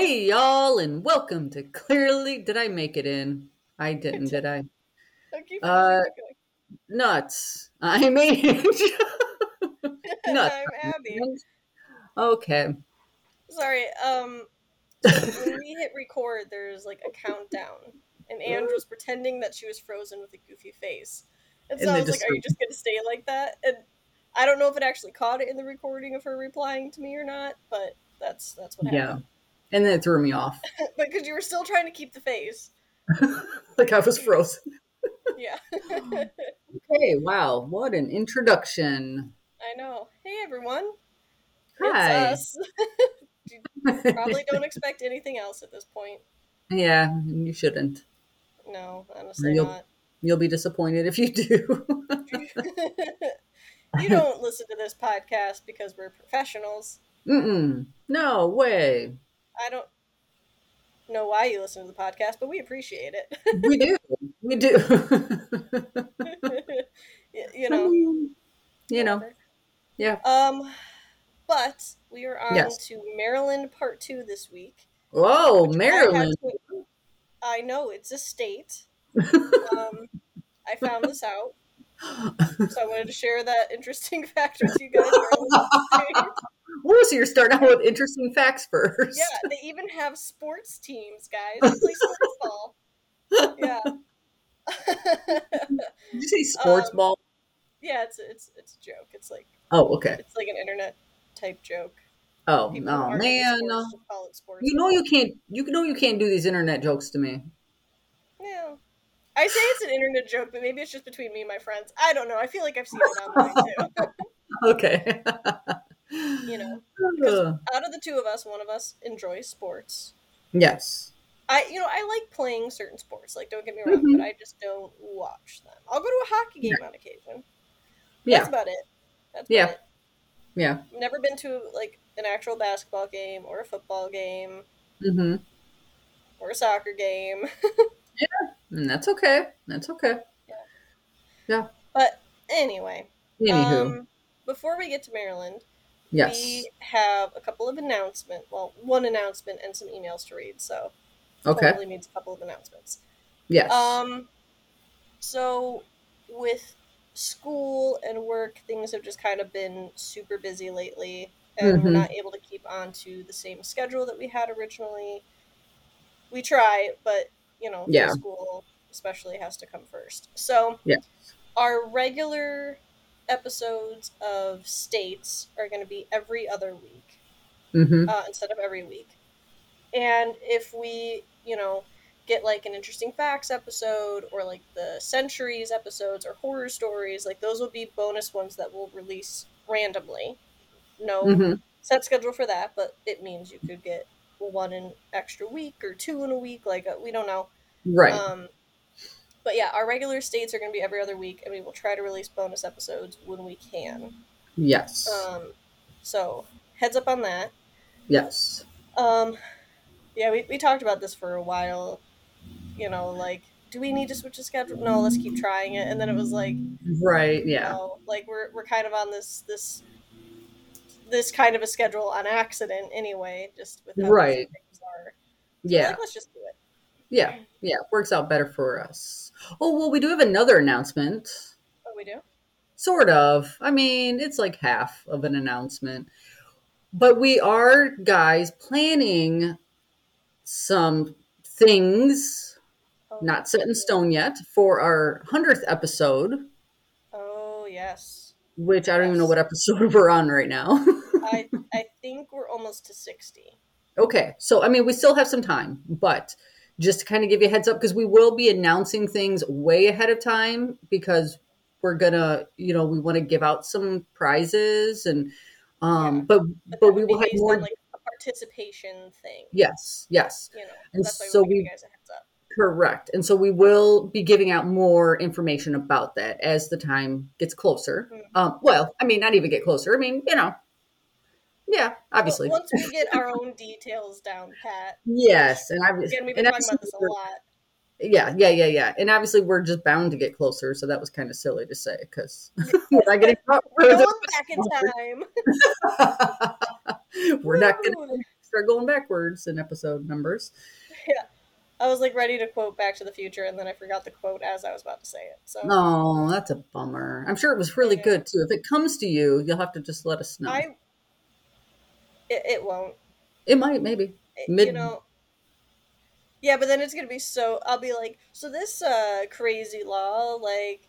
Hey, y'all, and welcome to Clearly. Did I make it in? I didn't, did I? Uh. Nuts. I made it. nuts. I'm Abby. Okay. Sorry. Um, when we hit record, there's like a countdown, and Andrew was pretending that she was frozen with a goofy face, and so And I was like, "Are you just gonna stay like that?" And I don't know if it actually caught it in the recording of her replying to me or not, but that's that's what happened. Yeah. And then it threw me off. but because you were still trying to keep the face, like I was frozen. yeah. Okay, wow. What an introduction. I know. Hey everyone, Hi. it's us. Probably don't expect anything else at this point. yeah, you shouldn't. No, honestly You'll- not. You'll be disappointed if you do. you don't listen to this podcast because we're professionals. Mm-mm. No way. I don't know why you listen to the podcast, but we appreciate it. We do. We do. You know, you know. Yeah. Um, but we are on Yes. to Maryland Part Two this week. Whoa, which I Maryland. to- I know it's a state. Um, I found this out, so I wanted to share that interesting fact with you guys. Oh, so you're starting out with interesting facts first. Yeah, they even have sports teams, guys. They play sports ball. Yeah. Did you say sports Um, ball? yeah, it's it's it's a joke. It's like Oh, okay. it's like an internet type joke. Oh, People oh man. sports call it sports You know ball. you can't. You know you can't do these internet jokes to me. Yeah. I say it's an internet joke, but maybe it's just between me and my friends. I don't know. I feel like I've seen it online too. Okay. you know, out of the two of us, one of us enjoys sports. yes. I, you know, I like playing certain sports. Like, don't get me wrong, Mhm. but I just don't watch them. I'll go to a hockey game on occasion. That's Yeah. about it. That's about Yeah. it. Yeah. Never been to like an actual basketball game or a football game Mm-hmm. or a soccer game. Yeah, and that's okay. That's okay. Yeah. But anyway, Anywho. um, before we get to Maryland, yes. we have a couple of announcements. Well, one announcement and some emails to read. So Okay. totally means a couple of announcements. Yes. Um, so with school and work, things have just kind of been super busy lately, and we're Mhm. not able to keep on to the same schedule that we had originally. We try, but you know, Yeah. school especially has to come first. So Yes. our regular episodes of states are going to be every other week mm-hmm. uh, instead of every week. And if we, you know, get like an interesting facts episode or like the centuries episodes or horror stories, like those will be bonus ones that we'll release randomly. No Mm-hmm. set schedule for that, but it means you could get one an extra week or two in a week. Like uh, we don't know. Right. Um, but yeah, our regular states are going to be every other week, and we will try to release bonus episodes when we can. yes. Um, so heads up on that. yes. Um, yeah, we, we talked about this for a while. You know, like, do we need to switch the schedule? No, let's keep trying it. And then it was like, Right. Yeah. no, like we're we're kind of on this this this kind of a schedule on accident anyway, just with how Right. things are. Yeah. Like, let's just do it. Yeah. Yeah. Works out better for us. Oh well, we do have another announcement. What we do? Sort of. I mean, it's like half of an announcement. But we are, guys, planning some things, Oh, not set in stone yet, for our 100th episode, Oh yes, which I don't even know what episode we're on right now. I I think we're almost to sixty. okay. So, I mean, we still have some time, but just to kind of give you a heads up, because we will be announcing things way ahead of time because we're gonna, you know, we want to give out some prizes and, um, Yeah. but, But, but we will have more. on like a participation thing. Yes, yes, You know, And so we're giving you guys a heads up. correct. And so we will be giving out more information about that as the time gets closer. Mhm. Um, well, I mean, not even get closer. I mean, you know, yeah, obviously. Well, once we get our own details down pat. yes, and obviously, Again, we've been talking about this a lot. Yeah, yeah, yeah, yeah. And obviously, we're just bound to get closer. So that was kind of silly to say because we're not getting We're going back in time. we're not going to start going backwards in episode numbers. Yeah. I was like ready to quote Back to the Future, and then I forgot the quote as I was about to say it. So Oh, that's a bummer. I'm sure it was really Yeah. good too. If it comes to you, you'll have to just let us know. I, it, it won't. it might, maybe. Mid- you know. Yeah, but then it's gonna be so. I'll be like, so this uh crazy law, like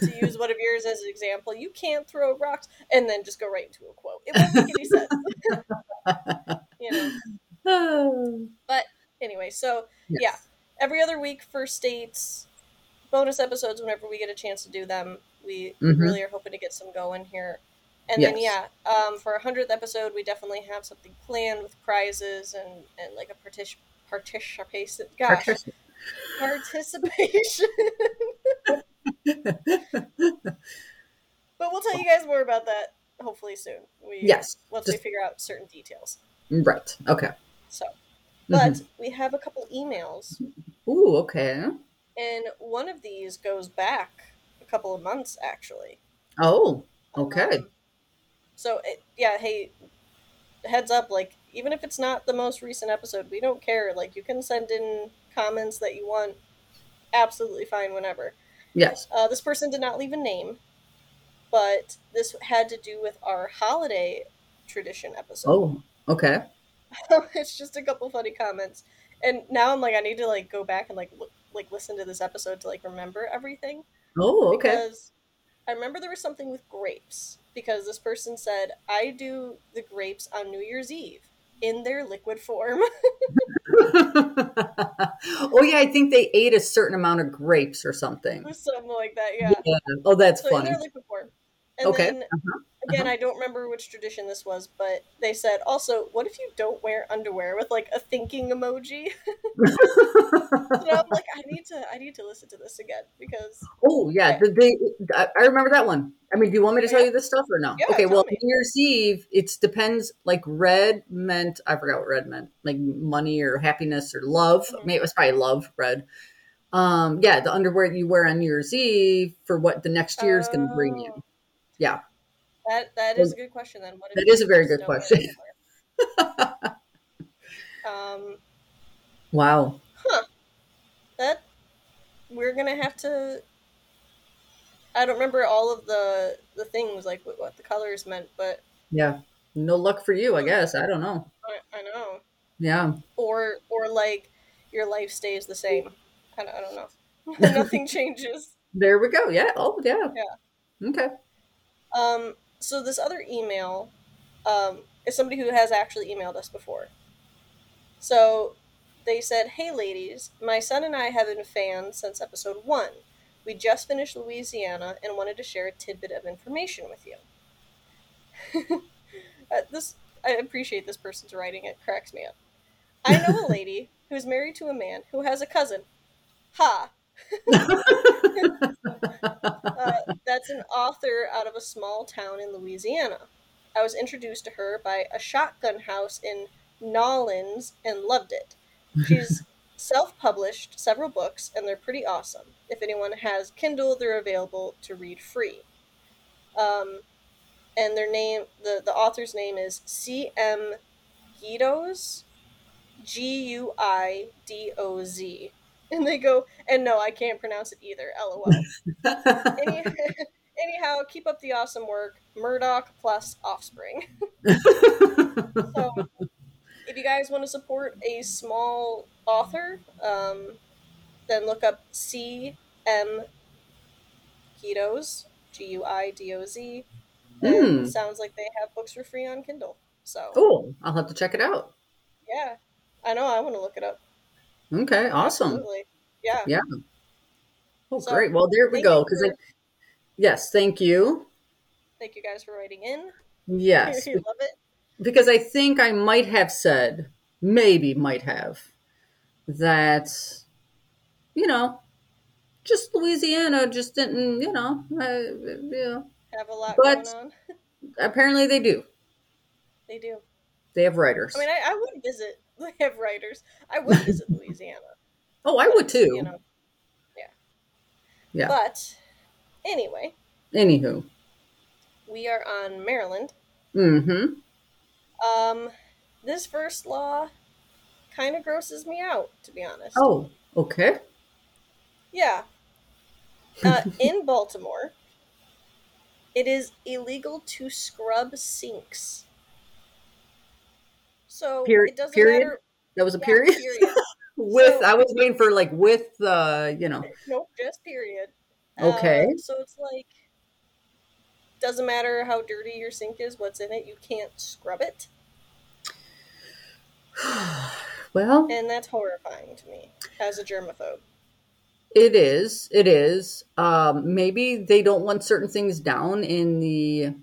to use one of yours as an example, you can't throw rocks, and then just go right into a quote. It won't make any sense. you know. Oh, Anyway, so yes. Yeah. every other week for states, bonus episodes whenever we get a chance to do them. We Mhm. really are hoping to get some going here. And then yeah, um, for a hundredth episode, we definitely have something planned with prizes and and like a partic- participation. Gosh, Partic- participation. but we'll tell you guys more about that hopefully soon. We yes. once we figure out certain details. Right. Okay. So, Mhm. but we have a couple emails Ooh, okay. And one of these goes back a couple of months, actually. Oh, okay. Um, so, it, yeah, hey, heads up, like, even if it's not the most recent episode, we don't care. Like, you can send in comments that you want. Absolutely fine whenever. yes. Uh, this person did not leave a name, but this had to do with our holiday tradition episode. Oh, okay. it's just a couple funny comments. And now I'm like, I need to like go back and like look, like listen to this episode to like remember everything. Oh, okay. because I remember there was something with grapes because this person said I do the grapes on New Year's Eve in their liquid form. oh, yeah. I think they ate a certain amount of grapes or something. something like that, yeah. Oh, that's So funny. in their liquid form. And Okay. then Uh-huh. Again, I don't remember which tradition this was, but they said also, what if you don't wear underwear with like a thinking emoji? So I'm like, I need to, I need to listen to this again because oh, yeah. The, they, I I remember that one. I mean, do you want me to tell Yeah. you this stuff or no? Yeah, okay. Well, me. New Year's Eve, it depends. Like red meant, I forgot what red meant, like money or happiness or love. Mhm. Maybe it was probably love, red. Um, yeah, the underwear you wear on New Year's Eve for what the next year is going to bring you. Oh. Yeah. That that is a good question. Then what? That is a very good question. um, Wow. that we're gonna have to i don't remember all of the the things like what, what the colors meant but Yeah. No luck for you, I guess. I don't know. i, I know Yeah. or or like your life stays the same i don't, I don't know nothing changes There we go. Yeah. Oh, yeah. Yeah. Okay. um so this other email um is somebody who has actually emailed us before. So they said hey ladies my son and i have been fans since episode one. We just finished louisiana and wanted to share a tidbit of information with you. Uh, this i appreciate this person's writing. It cracks me up. I know a lady who's married to a man who has a cousin. Ha uh, that's an author out of a small town in Louisiana. I was introduced to her by a shotgun house in Nolens and loved it. She's self published several books, and they're pretty awesome. If anyone has Kindle, they're available to read free. Um, and their name, the, the author's name is C.M. Guidoz, G U I D O Z. And they go, and no, I can't pronounce it either, lol. Any, anyhow, keep up the awesome work. Murdoch plus Offspring. So, if you guys want to support a small author, um, then look up C M Guidoz, G U I D O Z. Hmm. sounds like they have books for free on Kindle. So, cool. I'll have to check it out. yeah, I know. I want to look it up. Okay. Awesome. Absolutely. Yeah. Yeah. Oh, So, great. Well, there we go. Because, for- yes, thank you. Thank you guys for writing in. Yes, love it. because I think I might have said, maybe might have, that, you know, just Louisiana just didn't, you know, uh, you know, Have a lot But- going on. apparently they do. They do. They have writers. I mean, I, I would visit. They have writers. I would visit Louisiana. oh, I would too. You know, yeah. Yeah. But anyway, Anywho. we are on Maryland. Mm-hmm. Um, this first law kind of grosses me out, to be honest. Oh, okay. Yeah. Uh, in Baltimore, it is illegal to scrub sinks. So Peri- it doesn't period? matter. That was a yeah, period. period. with So- I was waiting for like with uh, you know. nope, just period. Okay. Uh, so it's like doesn't matter how dirty your sink is, what's in it, you can't scrub it, well, and that's horrifying to me as a germaphobe. it is. It is. Um, maybe they don't want certain things down in the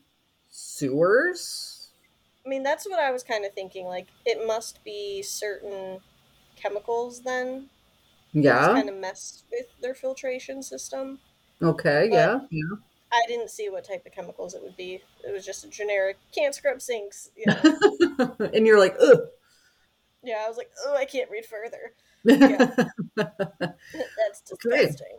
sewers. I mean, that's what I was kind of thinking. Like, it must be certain chemicals then Yeah. kind of mess with their filtration system. Okay. but- Yeah. Yeah. I didn't see what type of chemicals it would be. It was just a generic can't scrub sinks. You know? and you're like, ugh. yeah, I was like, oh, I can't read further. Yeah. That's disgusting.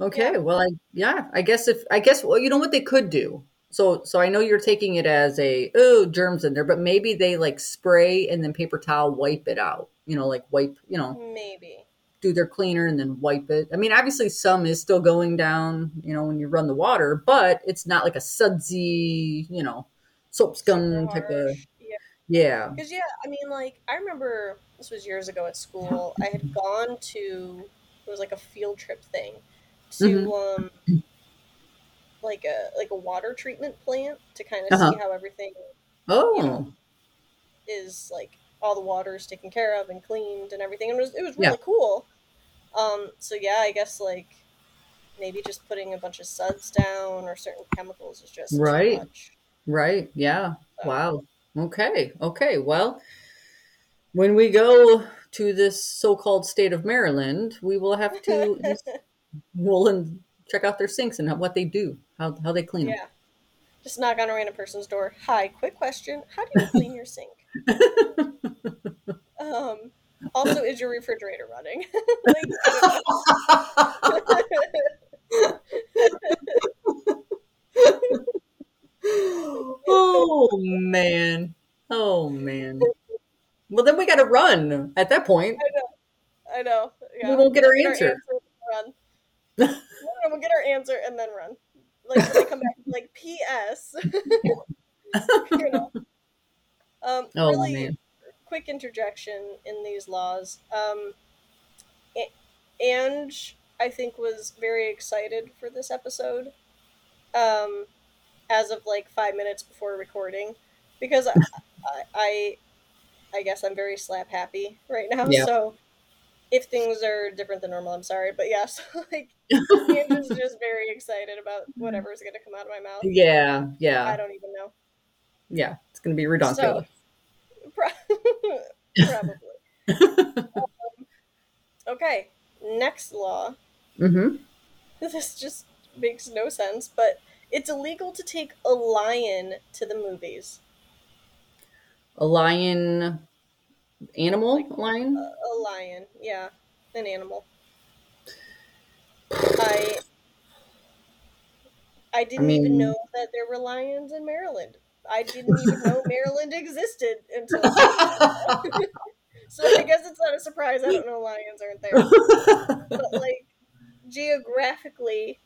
okay. Yeah. Well, I yeah. I guess if I guess well, you know what they could do. So so I know you're taking it as a oh germs in there, but maybe they like spray and then paper towel wipe it out. You know, like wipe. You know, Maybe. do their cleaner and then wipe it. I mean, obviously some is still going down, you know, when you run the water, but it's not like a sudsy, you know, soap scum Super type of harsh. Yeah. yeah. Because yeah, I mean, like I remember this was years ago at school. I had gone to it was like a field trip thing to Mhm. um like a like a water treatment plant to kind of Uh-huh. see how everything Oh, you know, is like all the water is taken care of and cleaned and everything. And it was it was really Yeah. cool. Um, so yeah, I guess like maybe just putting a bunch of suds down or certain chemicals is just Right. too much. right. Yeah. So, Wow. Okay. Okay. Well, when we go to this so-called state of Maryland, we will have to we'll and check out their sinks and what they do, how how they clean yeah. Just knock on a random person's door. Hi, quick question. How do you clean your sink? Um, also, is your refrigerator running? like, oh man. Oh man. Well, then we got to run at that point. know. I know. Yeah. We won't get our We'll answer. Run. we'll get our answer and then run. Like they come back, like P.S. you know. Um, Oh really man. quick interjection in these laws. Um, Ange, I think, was very excited for this episode. Um, as of like five minutes before recording, because I, I, I, I guess I'm very slap happy right now. Yeah. So, if things are different than normal, I'm sorry, but yes, like Ange is just very excited about whatever's going to come out of my mouth. Yeah, yeah. I don't even know. yeah. It's gonna be redonkulous. Pro- Probably. Okay, next law. mm-hmm. This just makes no sense, but it's illegal to take a lion to the movies. A lion, animal, lion. A, a lion, yeah, an animal. I I didn't mean- even know that there were lions in Maryland. I didn't even know Maryland existed until. so I guess it's not a surprise. I don't know lions aren't there. but like geographically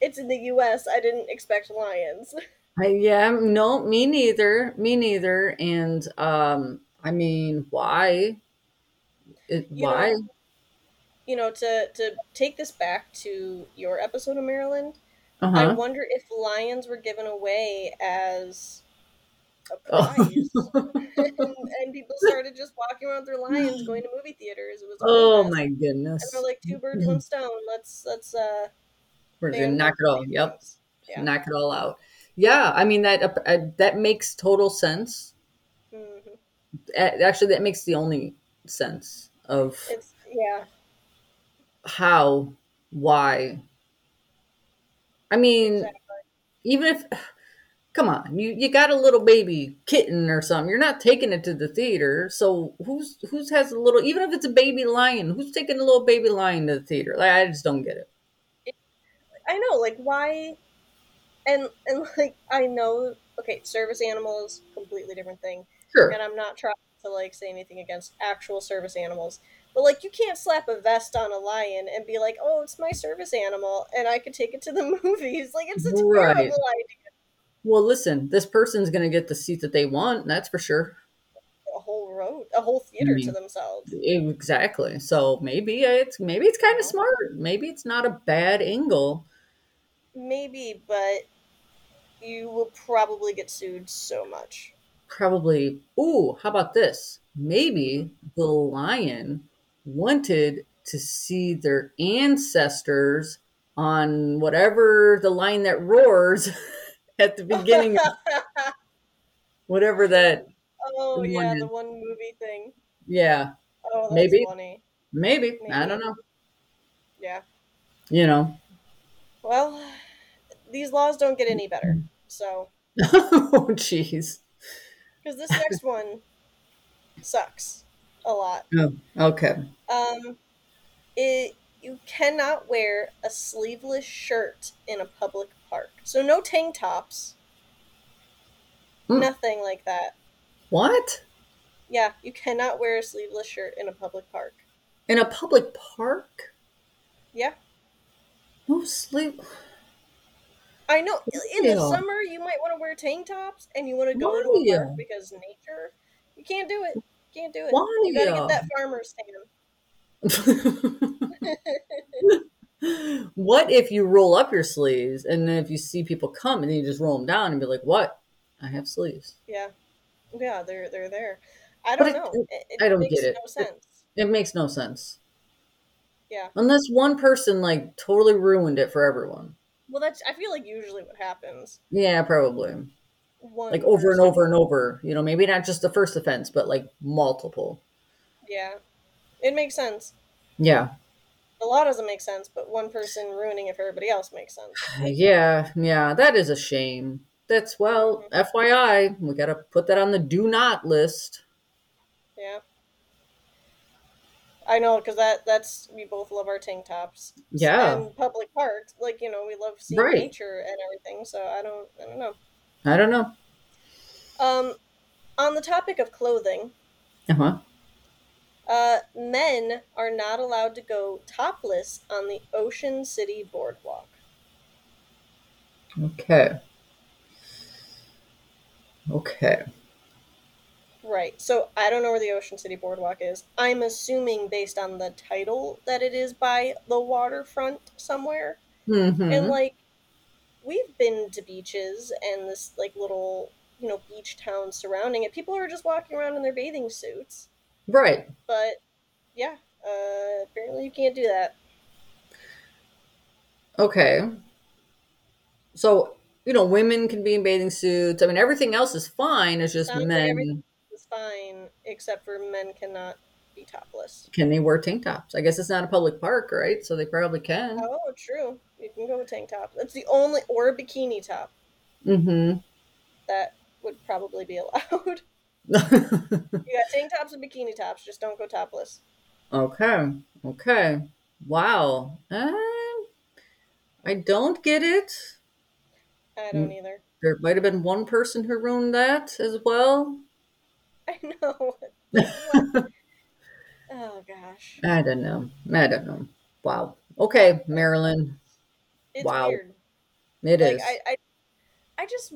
it's in the US. I didn't expect lions. I, yeah, no, me neither. Me neither. And um, I mean, why? It, You why? know, you know, to to take this back to your episode of Maryland, Uh I wonder if lions were given away as a Oh. prize. and, and people started just walking around with their lions going to movie theaters. It was Oh my And goodness. they're like two birds, one stone. Let's let's uh We're gonna knock it all. Yep. Yeah. Knock it all out. Yeah, I mean that uh, that makes total sense. Actually, that makes the only sense of It's yeah. how, why. I mean, Exactly. even if come on you you got a little baby kitten or something you're not taking it to the theater so who's who's has a little even if it's a baby lion who's taking a little baby lion to the theater like i just don't get it I know, like why and and like I know okay, service animals, completely different thing. Sure. and I'm not trying to like say anything against actual service animals, but like you can't slap a vest on a lion and be like, "Oh, it's my service animal," and I could take it to the movies. Like it's a Right. terrible idea. Well, listen, this person's going to get the seat that they want. That's for sure. A whole road, a whole theater mean, to mm-hmm. themselves. Exactly. So maybe it's maybe it's kind of smart. Maybe it's not a bad angle. Maybe, but you will probably get sued so much. Probably. Ooh, how about this? Maybe the lion wanted to see their ancestors on whatever the line that roars at the beginning of whatever that. oh yeah, the one movie thing. Yeah, Oh, that's Maybe. funny. maybe. I don't know. Yeah. You know. Well, these laws don't get any better. So, oh, jeez. Because this next one sucks a lot. Oh, okay. Um, it you cannot wear a sleeveless shirt in a public park. So no tank tops. Hmm. Nothing like that. What? Yeah, you cannot wear a sleeveless shirt in a public park. In a public park? Yeah. No sleep. I know in the summer you might want to wear tank tops and you want to go Why? to a park because nature. You can't do it. Can't do it. Why? You gotta get that farmer's tan. what if you roll up your sleeves and then if you see people come and then you just roll them down and be like, "What? I have sleeves." Yeah, yeah, they're they're there. I don't it- know. It, it I don't makes get it. No sense. It makes no sense. Yeah. Unless one person like totally ruined it for everyone. Well, that's I feel like usually what happens. Yeah, probably. One Like over and over and over. You know, maybe not just the first offense, but like multiple. Yeah, it makes sense. Yeah. The law doesn't make sense, but one person ruining it for everybody else makes sense. Yeah, yeah, that is a shame. That's well, mm-hmm. FYI, we got to put that on the do not list. Yeah. I know, because that that's we both love our tank tops. Yeah. And public parks, like you know, we love seeing Right. nature and everything. So I don't, I don't know. I don't know. Um, on the topic of clothing, Uh-huh. uh, men are not allowed to go topless on the Ocean City Boardwalk. Okay. Okay. Right. So I don't know where the Ocean City Boardwalk is. I'm assuming based on the title that it is by the waterfront somewhere. Mm-hmm. And like we've been to beaches and this like little, you know, beach town surrounding it. People are just walking around in their bathing suits. right. But yeah, uh apparently you can't do that. Okay. So, you know, women can be in bathing suits. I mean, everything else is fine. It's just Sounds men. It's fine except for men cannot be topless. Can they wear tank tops? I guess it's not a public park, right? So they probably can. Oh, true. You can go with tank top. That's the only or a bikini top Mm-hmm. that would probably be allowed. You got tank tops and bikini tops. Just don't go topless. okay. Okay. Wow. Uh, I don't get it. I don't Mm. either. There might have been one person who ruined that as well. I know. Oh gosh, I don't know. I don't know. Wow. Okay, Maryland. it's Wow. weird. It is. like I, I, I just.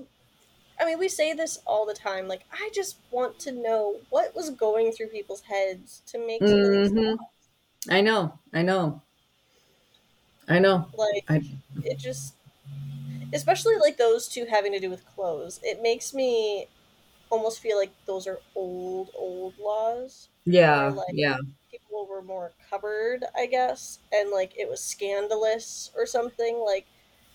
I mean, we say this all the time. Like, I just want to know what was going through people's heads to make some of these Mhm. I know. I know. I know. Like, I it just especially like those two having to do with clothes it makes me almost feel like those are old old laws yeah, like- yeah. people were more covered i guess and like it was scandalous or something like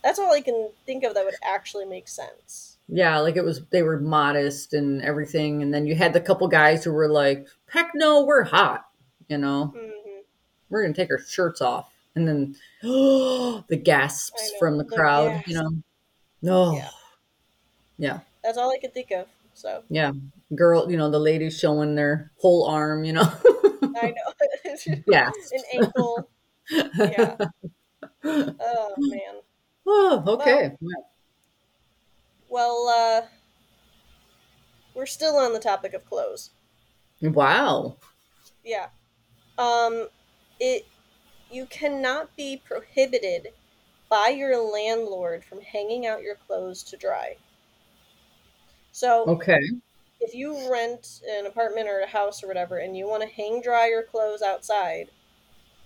that's all i can think of that would actually make sense Yeah, like it was they were modest and everything and then you had the couple guys who were like, "Heck no, we're hot." You know. hmm We're going to take our shirts off. And then the gasps know, from the the crowd, you know. No. Yeah. yeah. that's all i could think of so Yeah. Girl, you know, the ladies showing their whole arm, you know. i know yeah. an ankle yeah oh man Oh, okay. well uh we're still on the topic of clothes. Wow. Yeah. Um, it you cannot be prohibited by your landlord from hanging out your clothes to dry. So Okay. if you rent an apartment or a house or whatever and you want to hang dry your clothes outside,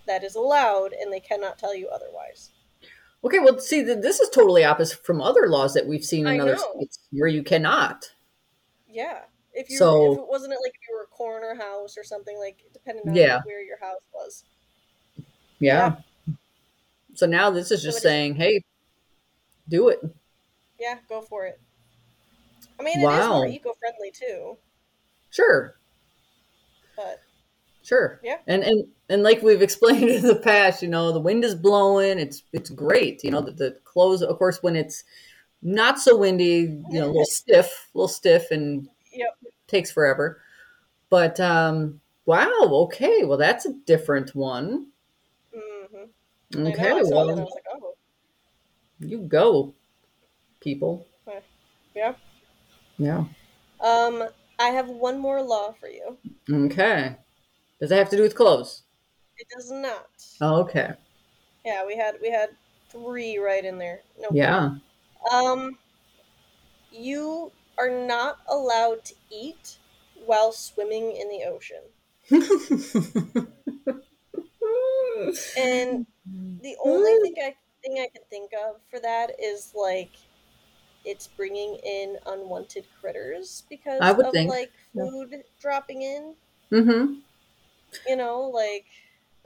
that is allowed and they cannot tell you otherwise. Okay. Well, see, this is totally opposite from other laws that we've seen in I other know. states where you cannot. Yeah. If you So- if it wasn't it like if you were a corner house or something like depending on Yeah. where your house was. Yeah. So now this is just is- saying, hey, do it. Yeah, go for it. I mean, it is Wow. more eco-friendly too, Sure. but Sure. Yeah. And and and like we've explained in the past, you know, the wind is blowing. It's it's great. You know, the, the clothes, of course, when it's not so windy, you know, a little stiff, a little stiff, and Yep. takes forever. But um, wow. Okay. Well, that's a different one. hmm Okay. I know, I saw that and I well, like, oh, you go, people. yeah. Yeah. Um, I have one more law for you. Okay. Does it have to do with clothes? It does not. Oh, okay. Yeah, we had we had three right in there. No. Yeah. Um, you are not allowed to eat while swimming in the ocean. And the only thing I thing I can think of for that is like it's bringing in unwanted critters because I would of think, like yeah. food dropping in. mm-hmm. You know, like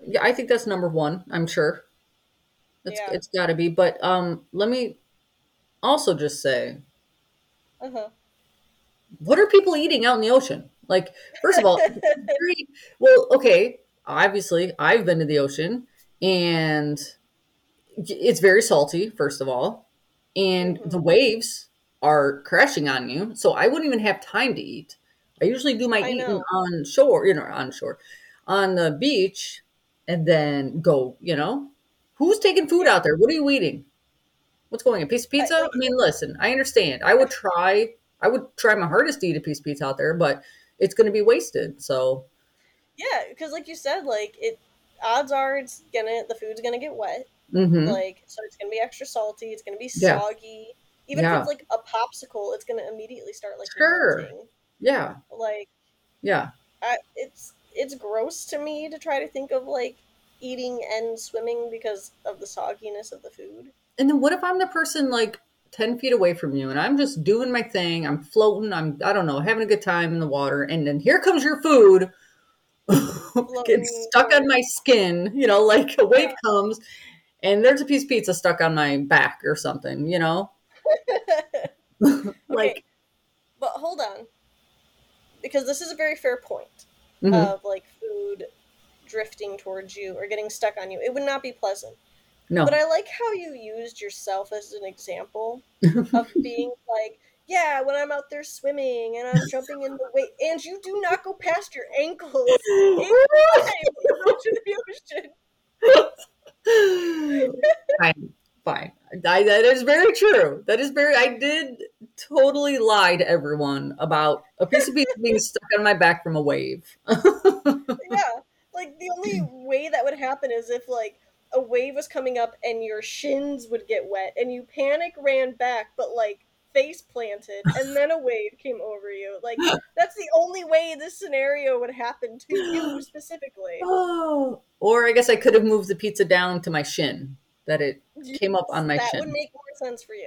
Yeah, I think that's number one. I'm sure. It's Yeah. it's got to be. But um, let me also just say, uh huh. what are people eating out in the ocean? Like, first of all, very, well, okay. Obviously, I've been to the ocean, and it's very salty. First of all, and the waves are crashing on you, so I wouldn't even have time to eat. I usually do my I eating know. on shore, you know, on shore, on the beach, and then go. You know, who's taking food out there? What are you eating? What's going? on? A piece of pizza? I, like- mean, listen, I understand. I would try. I would try my hardest to eat a piece of pizza out there, but it's going to be wasted. So Yeah, because like you said, like it odds are it's gonna the food's gonna get wet. Hmm Like so it's gonna be extra salty, it's gonna be Yeah. soggy. Even Yeah. if it's like a popsicle, it's gonna immediately start like Sure. melting. yeah, Like yeah. I, it's it's gross to me to try to think of like eating and swimming because of the sogginess of the food. And then what if I'm the person like 10 feet away from you and I'm just doing my thing, I'm floating, I'm, I don't know, having a good time in the water, and then here comes your food. Gets stuck on my skin, you know, like a wave comes and there's a piece of pizza stuck on my back or something, you know? like, But hold on. Because this is a very fair point mhm. of like food drifting towards you or getting stuck on you. It would not be pleasant. no. But I like how you used yourself as an example of being like, yeah, when I'm out there swimming and I'm jumping in the wave, and you do not go past your ankles into the ocean. fine, fine. I, that is very true. That is very. I did totally lie to everyone about a piece of pizza being stuck on my back from a wave. Yeah, like the only way that would happen is if like a wave was coming up and your shins would get wet and you panic ran back, but like face planted and then a wave came over you. Like that's the only way this scenario would happen to you specifically. oh, or I guess I could have moved the pizza down to my shin. That it came up on my that shin. That would make more sense for you.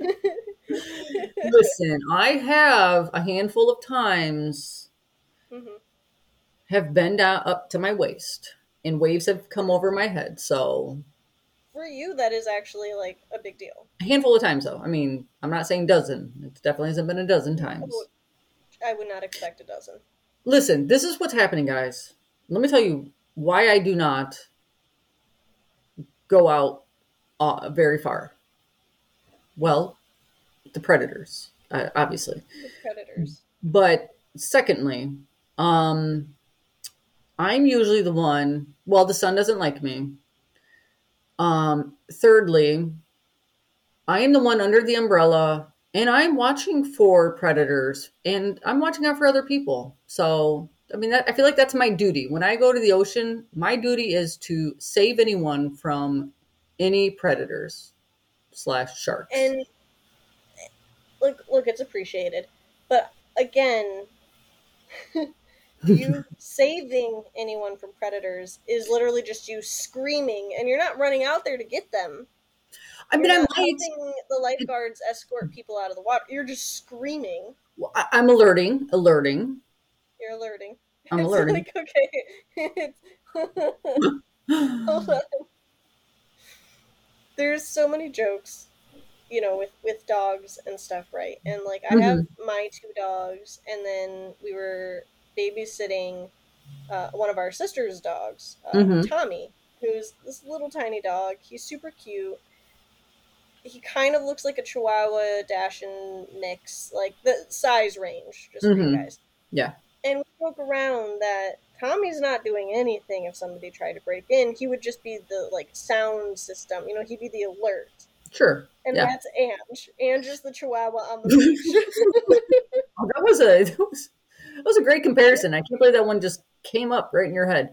Listen, I have a handful of times Mhm. have been down up to my waist, and waves have come over my head. So For you, that is actually like a big deal. a handful of times, though. I mean, I'm not saying dozen. It definitely hasn't been a dozen times. I would not expect a dozen. Listen, this is what's happening, guys. Let me tell you why I do not go out uh, very far. Well, the predators, uh, obviously. The predators. But secondly, um, I'm usually the one. Well, the sun doesn't like me. Um, thirdly, I am the one under the umbrella and I'm watching for predators and I'm watching out for other people. So, I mean, that, I feel like that's my duty. When I go to the ocean, my duty is to save anyone from any predators slash sharks. And look, look, it's appreciated, but again, you saving anyone from predators is literally just you screaming, and you're not running out there to get them. I mean, You're I not might. helping the lifeguards escort people out of the water. You're just screaming. Well, I- I'm alerting, alerting. You're alerting. I'm It's alerting. like okay. Hold on. There's so many jokes, you know, with with dogs and stuff, right? And like I have Mm-hmm. my two dogs, and then we were babysitting uh, one of our sister's dogs, uh, Mhm. Tommy, who's this little tiny dog. He's super cute. He kind of looks like a Chihuahua Dachshund mix, like the size range, just for Mhm. you guys. Yeah. And we joke around that Tommy's not doing anything if somebody tried to break in. He would just be the like sound system. You know, he'd be the alert. Sure. And Yeah. that's Ange. Ange is the Chihuahua on the beach. Oh, that was a that was, that was a great comparison. I can't believe that one just came up right in your head.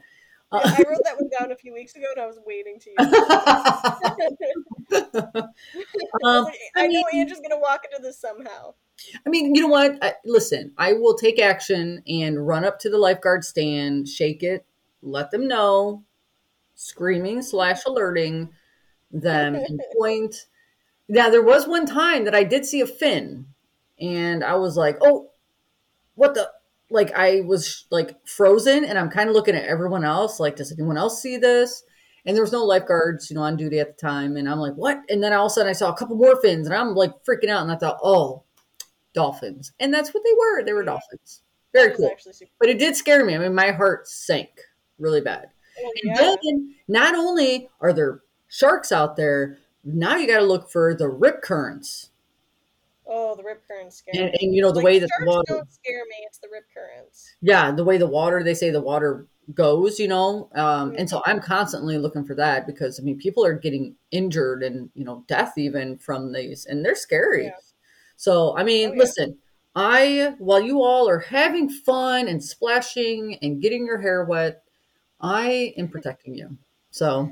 Yeah, Uh, I wrote that one down a few weeks ago, and I was waiting to use it. I, um, I I know mean- Ange is going to walk into this somehow. I mean, you know what? I, listen, I will take action and run up to the lifeguard stand, shake it, let them know, screaming slash alerting them, and point. Now, there was one time that I did see a fin, and I was like, "Oh, what the?" Like I was like frozen, and I'm kind of looking at everyone else, like, "Does anyone else see this?" And there was no lifeguards, you know, on duty at the time, and I'm like, "What?" And then all of a sudden, I saw a couple more fins, and I'm like freaking out, and I thought, "Oh." dolphins. And that's what they were. They were dolphins. Very cool. But it did scare me. I mean, my heart sank really bad. cool. And then not only are there sharks out there, now you got to look for the rip currents. Oh, the rip currents scare And, me. and you know, the Like, way that the water, don't scare me. It's the rip currents. yeah, the way the water, they say the water goes, you know. Um, and so I'm constantly looking for that because, I mean, people are getting injured and, you know, death even from these, and they're scary. Yeah. So, I mean, Oh, yeah. listen, I, while you all are having fun and splashing and getting your hair wet, I am protecting you. So,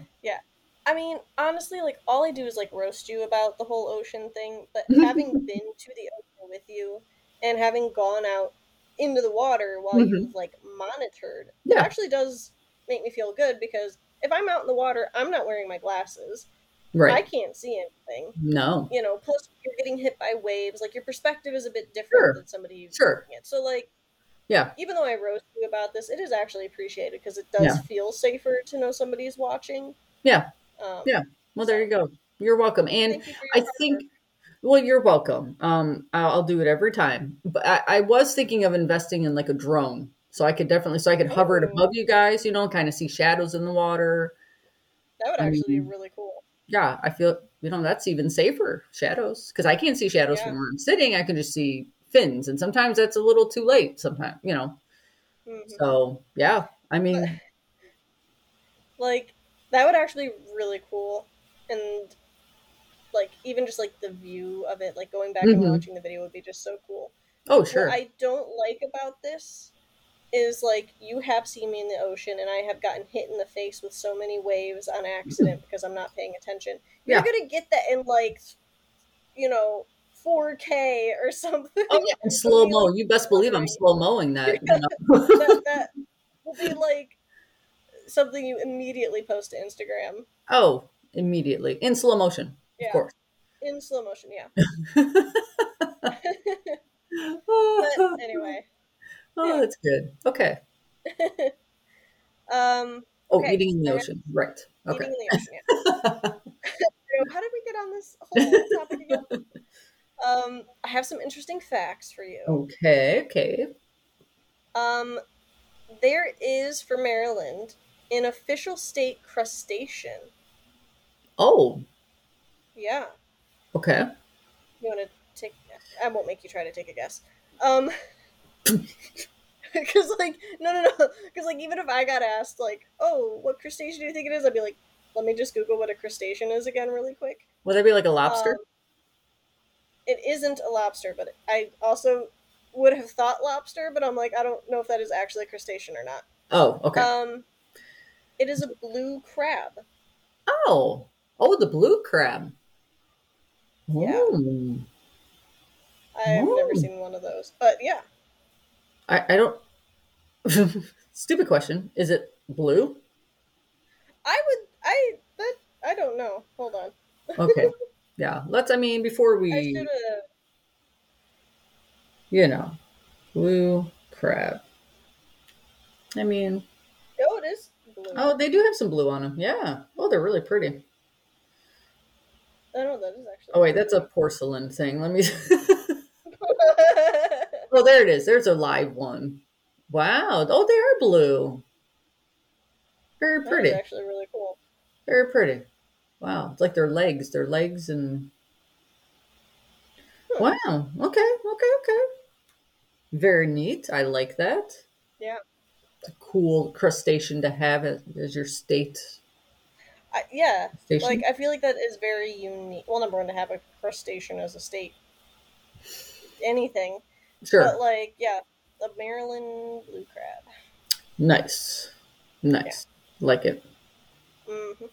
I mean, honestly, like all I do is like roast you about the whole ocean thing, but Mm-hmm. having been to the ocean with you and having gone out into the water while Mhm. you've like monitored, it actually does make me feel good because if I'm out in the water, I'm not wearing my glasses. Right. I can't see anything. No. You know, plus you're getting hit by waves, like your perspective is a bit different Sure. than somebody Sure. it. So like Yeah. even though I roast you about this, it is actually appreciated because it does Yeah. feel safer to know somebody's watching. Yeah. Um, Yeah. Well, there you go. You're welcome. And you I hard think, well, you're welcome. Um, I'll, I'll do it every time. But I, I was thinking of investing in like a drone, so I could definitely, so I could hover it above you guys, you know, kind of see shadows in the water. that would I actually be really cool. Yeah, I feel, you know, that's even safer shadows because I can't see shadows Yeah. from where I'm sitting. I can just see fins, and sometimes that's a little too late. Sometimes, you know. Mhm. So yeah, I mean, Like that would actually really cool, and like even just like the view of it, like going back and Mhm. watching the video would be just so cool. oh sure, What I don't like about this is like you have seen me in the ocean, and I have gotten hit in the face with so many waves on accident because I'm not paying attention. You're Yeah. gonna get that in like, you know, 4K or something. oh yeah, and slow mo. You best believe I'm slow mowing that. You know? that, that will be like something you immediately post to Instagram. Oh, immediately in slow motion, Yeah. of course. In slow motion, yeah. But anyway, Oh, that's good. Okay. um, Oh, Okay, eating in the ocean. Right. Okay. eating in the ocean. Yeah. So How did we get on this whole topic again? Um, I have some interesting facts for you. okay. Okay. Um, there is for Maryland an official state crustacean. Oh. Yeah. Okay. You want to take? I won't make you try to take a guess. Um, because like no no no because like even if I got asked like oh what crustacean do you think it is I'd be like let me just Google what a crustacean is again really quick. Would that be like a lobster? Um, it isn't a lobster, but I also would have thought lobster, but I'm like, I don't know if that is actually a crustacean or not. Oh, okay. Um, it is a blue crab. oh, oh, the blue crab. Yeah. Ooh. I've never Oh. seen one of those, but yeah, I, I don't. Stupid question. Is it blue? I would. I that I don't know. Hold on. Okay. yeah. Let's. I mean, before we, should you know, blue crab. I mean, No, it is blue. oh, they do have some blue on them. Yeah. Oh, they're really pretty. I know that is actually. Oh wait, that's a porcelain thing. Let me. oh, there it is. There's a live one. Wow. Oh, they are blue. Very pretty. actually really cool. Very pretty. Wow. It's like their legs. Their legs and. Hmm. Wow. Okay. Okay. Okay. Very neat. I like that. Yeah. It's a cool crustacean to have as your state I, yeah, station. like I feel like that is very unique. Well, number one, to have a crustacean as a state, anything. sure. But like, yeah, the Maryland blue crab. nice. Nice. Like it. hmm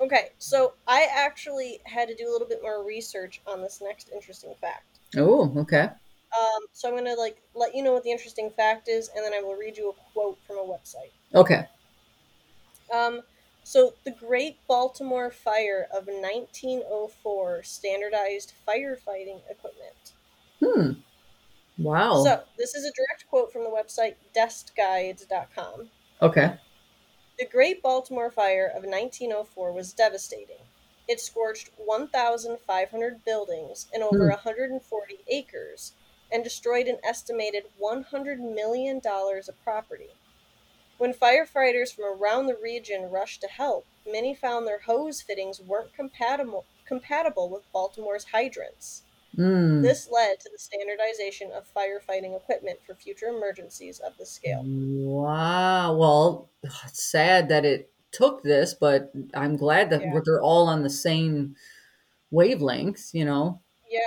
Okay, so I actually had to do a little bit more research on this next interesting fact. Oh, okay. Um, so I'm gonna like let you know what the interesting fact is, and then I will read you a quote from a website. Okay. Um, so the Great Baltimore Fire of 1904 standardized firefighting equipment. Hmm. Wow. So this is a direct quote from the website deskguides.com. okay. The Great Baltimore Fire of 1904 was devastating. It scorched 1,500 buildings and over Hmm. 140 acres and destroyed an estimated $100 million of property. When firefighters from around the region rushed to help, many found their hose fittings weren't compatible compatible with Baltimore's hydrants. Hmm. This led to the standardization of firefighting equipment for future emergencies of this scale. Wow. Well, it's sad that it took this, but I'm glad that Yeah. they're all on the same wavelengths, you know. Yeah,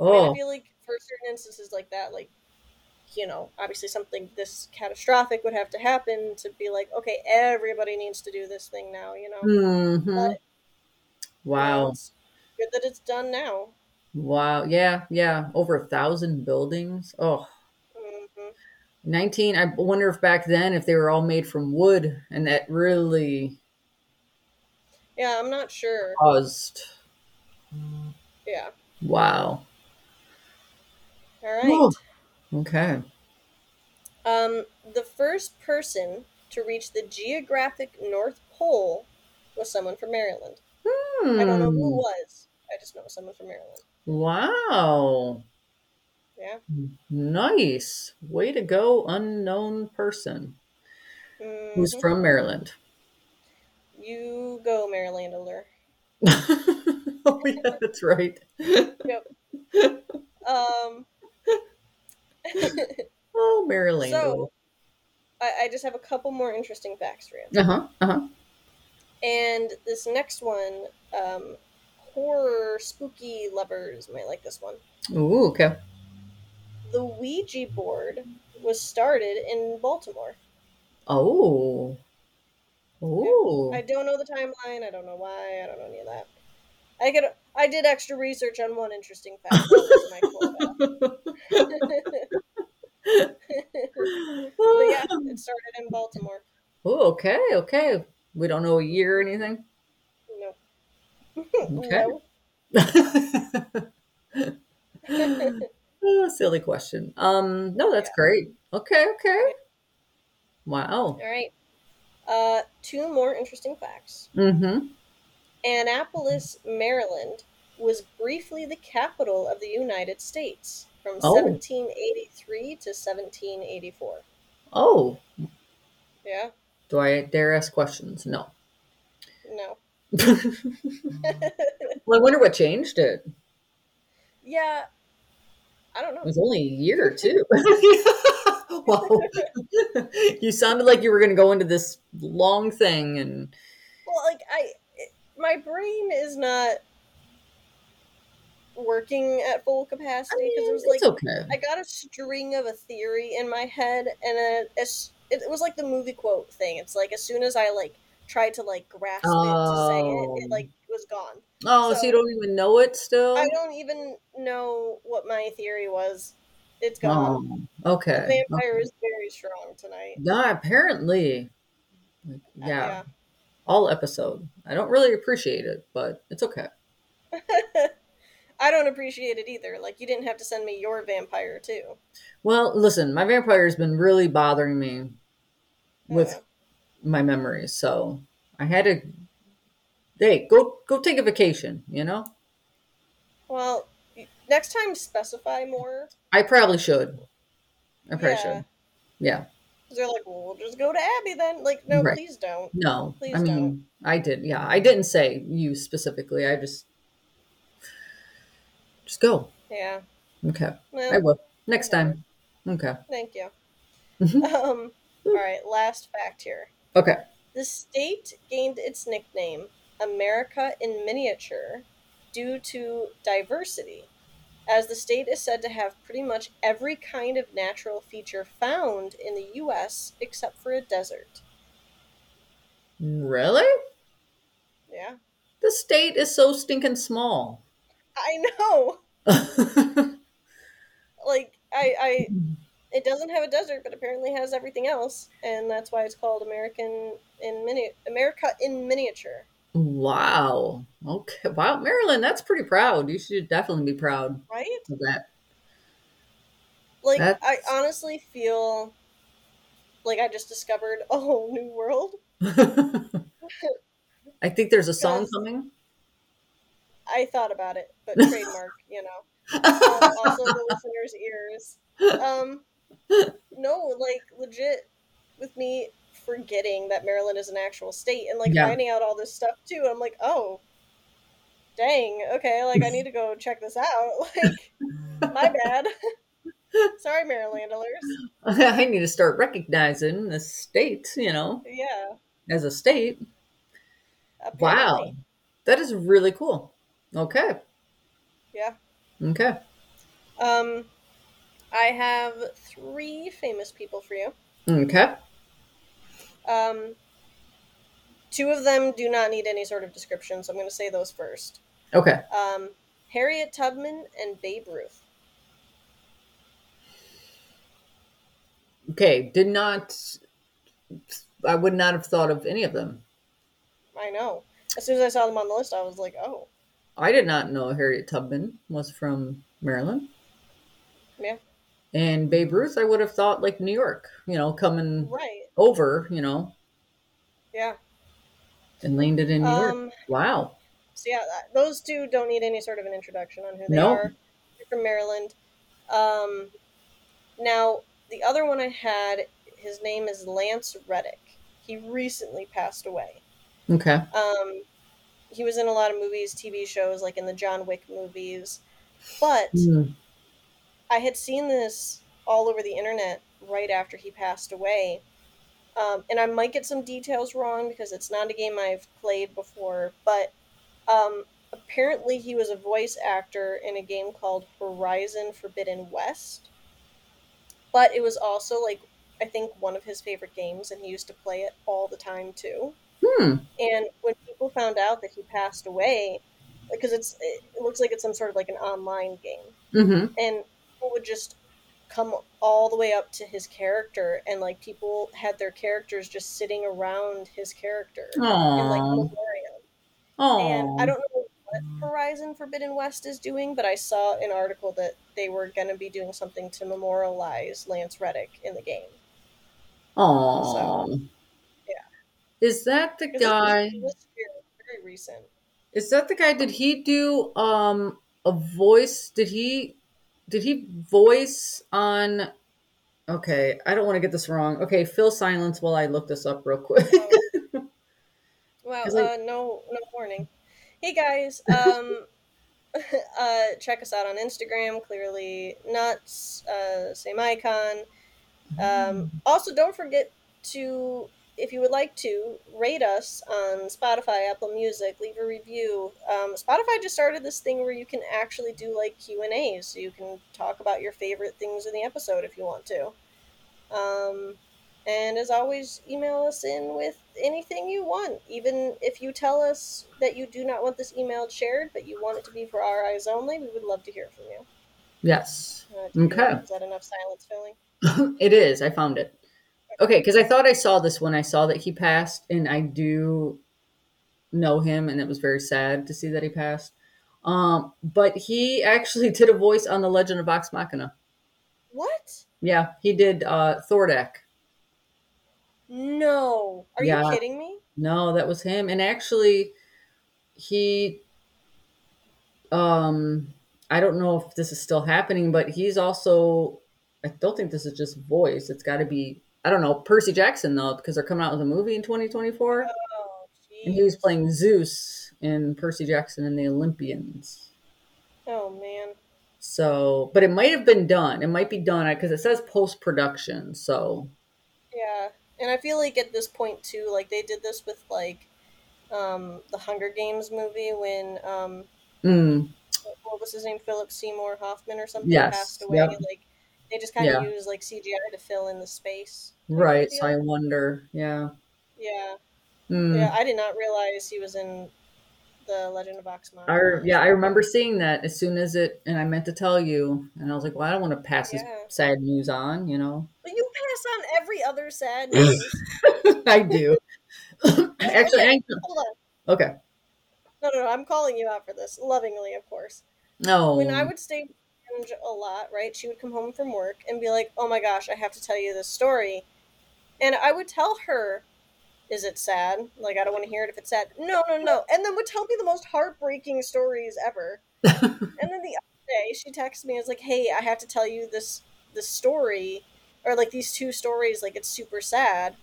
I, mean, I Oh, feel like for certain instances like that, like you know, obviously something this catastrophic would have to happen to be like, okay, everybody needs to do this thing now, you know. Mm-hmm. But, you know, Wow. it's good that it's done now. Wow. Yeah, yeah. Over a thousand buildings. Oh, hmm 19. I wonder if back then if they were all made from wood and that really Yeah, I'm not sure. caused. Yeah. Wow. All right. Okay. Um, the first person to reach the geographic North Pole was someone from Maryland. I don't know who Hmm. was. I just know someone from Maryland. Wow. Yeah. Nice. Way to go, unknown person who's Mhm. from Maryland. You go, Marylander. oh, yeah, that's right. Yep. Um, Oh, Maryland. So- I, I just have a couple more interesting facts for you. uh huh. Uh huh. And this next one, um, horror spooky lovers might like this one. Ooh, okay. The Ouija board was started in Baltimore. Oh. Ooh. I don't know the timeline. I don't know why. I don't know any of that. I could. I did extra research on one interesting fact. That was my quota. but yeah, it started in Baltimore. Oh, okay, okay. We don't know a year or anything. No. Okay. no. Oh, silly question. Um, no, that's Yeah. great. Okay, okay. Wow. All right. Uh, two more interesting facts. Mm-hmm. Annapolis, Maryland, was briefly the capital of the United States from Oh. 1783 to 1784. Oh, Yeah? do I dare ask questions? No. No. well, I wonder what changed it. yeah. I don't know. It was only a year or two. wow. you sounded like you were going to go into this long thing, and Well, like I, my brain is not working at full capacity because it was it's like okay. I got a string of a theory in my head, and it, it's, it was like the movie quote thing. It's like as soon as I like tried to like grasp it to say it, it Oh. like was gone. Oh, so, so- you don't even know it still? I don't even know what my theory was. It's gone. Oh, okay. The vampire is very strong tonight. Yeah, apparently. Like, Uh, yeah, all episode. I don't really appreciate it, but it's okay. I don't appreciate it either. Like you didn't have to send me your vampire too. Well, listen, my vampire's been really bothering me hmm. with Yeah. my memories, so I had to. Hey, go go take a vacation. You know, Well, next time specify more. I probably should. I probably Yeah. should. Yeah. They're like, well, we'll just go to Abby then. Like, no, Right. please don't. No, Please I mean, don't. I did. Yeah, I didn't say you specifically. I just just go. Yeah. Okay, I will next time. Okay. thank you. Mhm. Um. All right. Last fact here. Okay. The state gained its nickname America in Miniature due to diversity, as the state is said to have pretty much every kind of natural feature found in the U.S. except for a desert. Really? Yeah. The state is so stinking small. I know. Like, I, I, it doesn't have a desert, but apparently has everything else, and that's why it's called American in mini America in miniature. Wow. Okay. Wow, Maryland, that's pretty proud. You should definitely be proud Right? of that. Like I honestly feel like I just discovered a whole new world. I think there's a song coming. I thought about it, but trademark, you know. Um, also the listeners' ears. Um no, like legit with me forgetting that Maryland is an actual state and like Yeah. finding out all this stuff too. I'm like, oh dang, okay, like I need to go check this out. Like my bad. Sorry, Marylanders. I need to start recognizing the state, you know, Yeah. as a state. apparently. Wow. That is really cool. Okay. Yeah. Okay. Um, I have three famous people for you. Okay. Um, two of them do not need any sort of description, so I'm going to say those first. Okay. Um, Harriet Tubman and Babe Ruth. Okay. Did not. I would not have thought of any of them. I know. As soon as I saw them on the list, I was like, oh, I did not know Harriet Tubman was from Maryland. Yeah. And Babe Ruth, I would have thought like New York, you know, coming right. over, you know, Yeah. and landed in New York. Um, Wow. so yeah, those two don't need any sort of an introduction on who they No. are. They're from Maryland. Um, now, the other one I had, his name is Lance Reddick. He recently passed away. Okay. Um, he was in a lot of movies, TV shows, like in the John Wick movies. But Mm. I had seen this all over the internet right after he passed away. Um, and I might get some details wrong because it's not a game I've played before. But um, apparently, he was a voice actor in a game called Horizon Forbidden West. But it was also, like, I think one of his favorite games, and he used to play it all the time too. Hmm. And when people found out that he passed away, because it's it looks like it's some sort of like an online game, Mm-hmm. and people would just come all the way up to his character, and like people had their characters just sitting around his character in like Aww. memoriam. Aww. And I don't know what Horizon Forbidden West is doing, but I saw an article that they were going to be doing something to memorialize Lance Reddick in the game. Aww. yeah. Is that the 'Cause it was- guy? it was very recent. Is that the guy? Did he do um a voice? Did he did he voice on? Okay, I don't want to get this wrong. Okay, fill silence while I look this up real quick. Oh. It- uh, no, no warning. Hey guys, um, uh, check us out on Instagram. Clearly nuts. Uh, same icon. Um, also, don't forget to if you would like to rate us on Spotify, Apple Music, leave a review. Um, Spotify just started this thing where you can actually do like Q and A's, so you can talk about your favorite things in the episode if you want to. Um, and as always, email us in with anything you want. Even if you tell us that you do not want this email shared, but you want it to be for our eyes only, we would love to hear from you. Yes. Uh, do you- Okay. Is that enough silence filling? it is. I found it. Okay, because I thought I saw this when I saw that he passed, and I do know him, and it was very sad to see that he passed. Um, but he actually did a voice on the Legend of Vox Machina. What? Yeah, he did uh Thordak. No. Are Yeah. you kidding me? No, that was him. And actually, he, um, I don't know if this is still happening, but he's also, I don't think this is just voice. It's got to be, I don't know, Percy Jackson though, because they're coming out with a movie in 2024. Oh, And he was playing Zeus in Percy Jackson and the Olympians. Oh man. So, but it might have been done. It might be done because it says post production. So, Yeah. And I feel like at this point too, like they did this with like um the Hunger Games movie when um mm, what was his name? Philip Seymour Hoffman or something Yes, passed away. yep. Like they just kind of Yeah. use like CGI to fill in the space. Right. So I wonder. Yeah. Yeah. Mm. Yeah, I did not realize he was in the Legend of Vox Machina. I, yeah, I remember seeing that as soon as it, and I meant to tell you, and I was like, well, I don't want to pass this sad news on, you know. But you pass on every other sad news. I do. Actually, I, Hold on. okay. No, no, no. I'm calling you out for this, lovingly, of course. No. when I would stay a lot, right? She would come home from work and be like, "Oh my gosh, I have to tell you this story," and I would tell her, "Is it sad? Like I don't want to hear it if it's sad." No, no, no, and then would tell me the most heartbreaking stories ever. and then the other day, she texted me and was like, "Hey, I have to tell you this this story, or like these two stories. Like it's super sad,"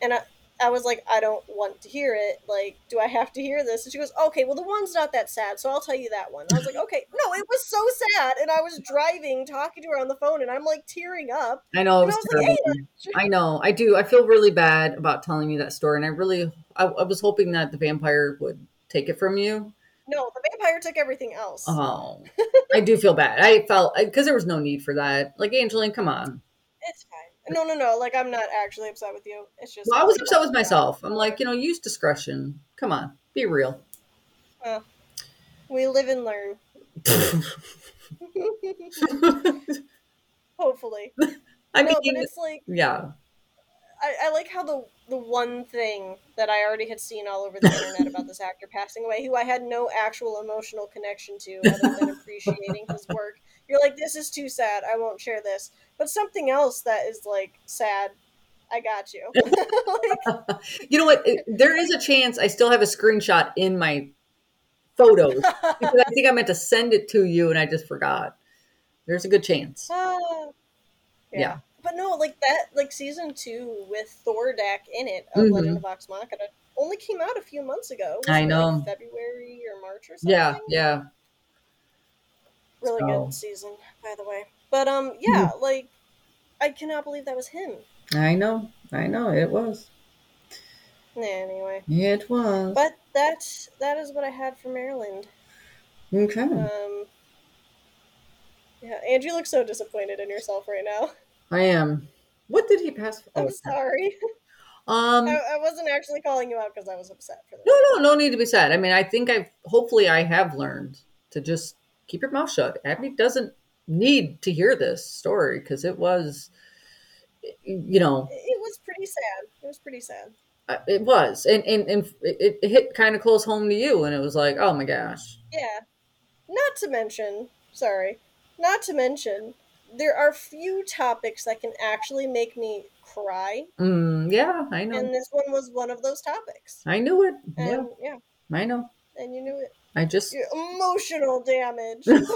and I. I was like, I don't want to hear it. Like, do I have to hear this? And she goes, Okay, well, the one's not that sad, so I'll tell you that one. I was like, Okay, no, it was so sad. And I was driving, talking to her on the phone, and I'm like tearing up. I know it was I was like, terrible. I know. I do. I feel really bad about telling you that story, and I really, I, I was hoping that the vampire would take it from you. No, the vampire took everything else. Oh, I do feel bad. I felt because there was no need for that. Like Angeline, come on. It's fine. No, no, no. Like, I'm not actually upset with you. It's just. Well, I was upset with myself. I'm like, you know, use discretion. Come on, be real. We live and learn. Hopefully. I no, mean, but it's like. yeah, I, I like how the the one thing that I already had seen all over the internet about this actor passing away, who I had no actual emotional connection to other than appreciating his work. You're like, this is too sad. I won't share this. But something else that is like sad, I got you. like, you know what? There is a chance I still have a screenshot in my photos because I think I meant to send it to you and I just forgot. There's a good chance. ah. yeah. Yeah. But no, like that, like season two with Thordak in it of Mhm. Legend of Vox Machina only came out a few months ago. I know. like February or March or something. Yeah, yeah. Really So- good season by the way but um yeah Mm-hmm. like i cannot believe that was him I know. I know. It was. anyway It was. but that that is what i had for maryland okay. um yeah and you look so disappointed in yourself right now I am. What did he pass? For? i'm Oh, sorry um. I, I wasn't actually calling you out because i was upset for that No, no, no need to be sad. I mean, I think I've hopefully I have learned to just keep your mouth shut. Abby doesn't need to hear this story because it was, you know, it was pretty sad. It was pretty sad. Uh, it was, and and and it, it hit kind of close home to you, and it was like, oh my gosh, yeah. Not to mention sorry not to mention there are few topics that can actually make me cry. Mm, yeah, I know, and this one was one of those topics. I knew it, yeah, yeah. I know, and you knew it I just. Emotional damage. Was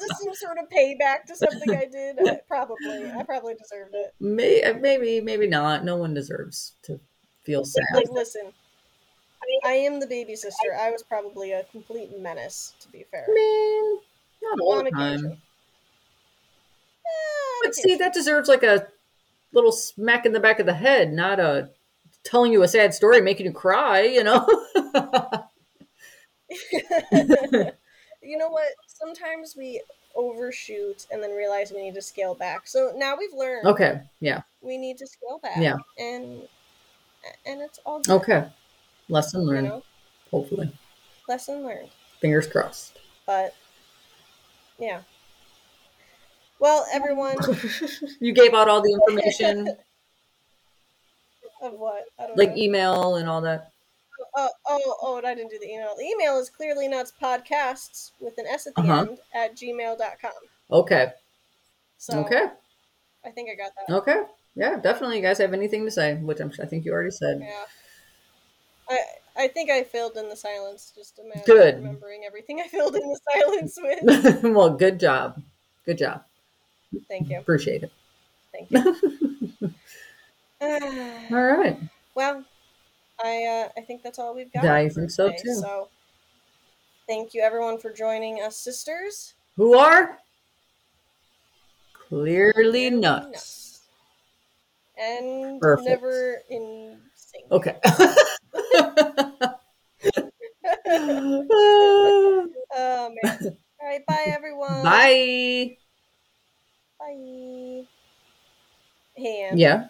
this some sort of payback to something I did? I, probably. I probably deserved it. May, maybe, maybe not. No one deserves to feel sad. Like, listen, I am the baby sister. I was probably a complete menace, to be fair. I mean, not all On the time. Eh, But see, that deserves like a little smack in the back of the head, not a telling you a sad story, making you cry, you know? you know what? Sometimes we overshoot and then realize we need to scale back. So now we've learned. Okay. Yeah. We need to scale back. Yeah. And and it's all good. Okay. Lesson You learned. know, Hopefully. lesson learned. Fingers crossed. But yeah. Well, everyone you gave out all the information, of what I don't like know. email and all that. Oh, oh, oh, and I didn't do the email. The email is clearly nuts podcasts with an S at the Uh-huh. end at gmail.com. Okay. So Okay. I think I got that. Okay. Yeah, definitely. You guys have anything to say, which I'm, I think you already said. Yeah. I I think I filled in the silence. Just a matter of Good. remembering everything I filled in the silence with. well, good job. Good job. Thank you. Appreciate it. Thank you. All right. well, I uh, I think that's all we've got. I think so, today. too. So thank you everyone for joining us, sisters. Who are clearly nuts. And Perfect. never in sync. Okay. Oh man. All right, bye everyone. Bye. Bye. Hey, Ann. Yeah.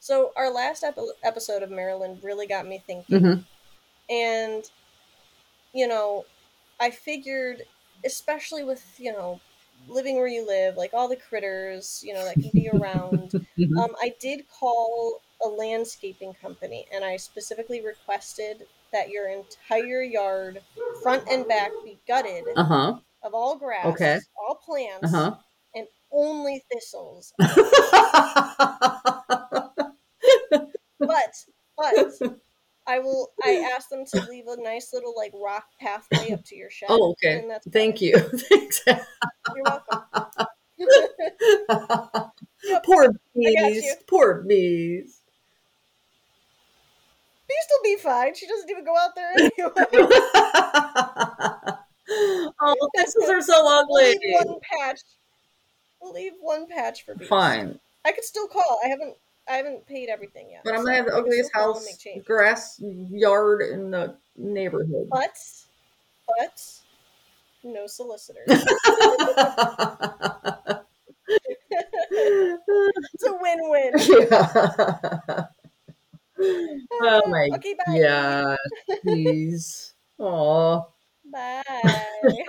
So our last ep- episode of Maryland really got me thinking, hmm and you know, I figured, especially with you know, living where you live, like all the critters, you know, that can be around. um, I did call a landscaping company, and I specifically requested that your entire yard, front and back, be gutted Uh huh. of all grass, Okay. all plants, Uh and only thistles. but but I will. I asked them to leave a nice little like rock pathway up to your shed. oh, okay. Thank you. Thanks. You're welcome. Poor you. bees. Poor bees. Beast will be fine. She doesn't even go out there anyway. oh, thistles are so We'll ugly. leave one patch. We'll leave one patch for beast. Fine. I could still call. I haven't. I haven't paid everything yet. But I'm so gonna have the ugliest still call and house, grass yard in the neighborhood. But but no solicitors. it's a win-win. yeah. oh my Okay, bye. yeah. Please. Aw. Bye.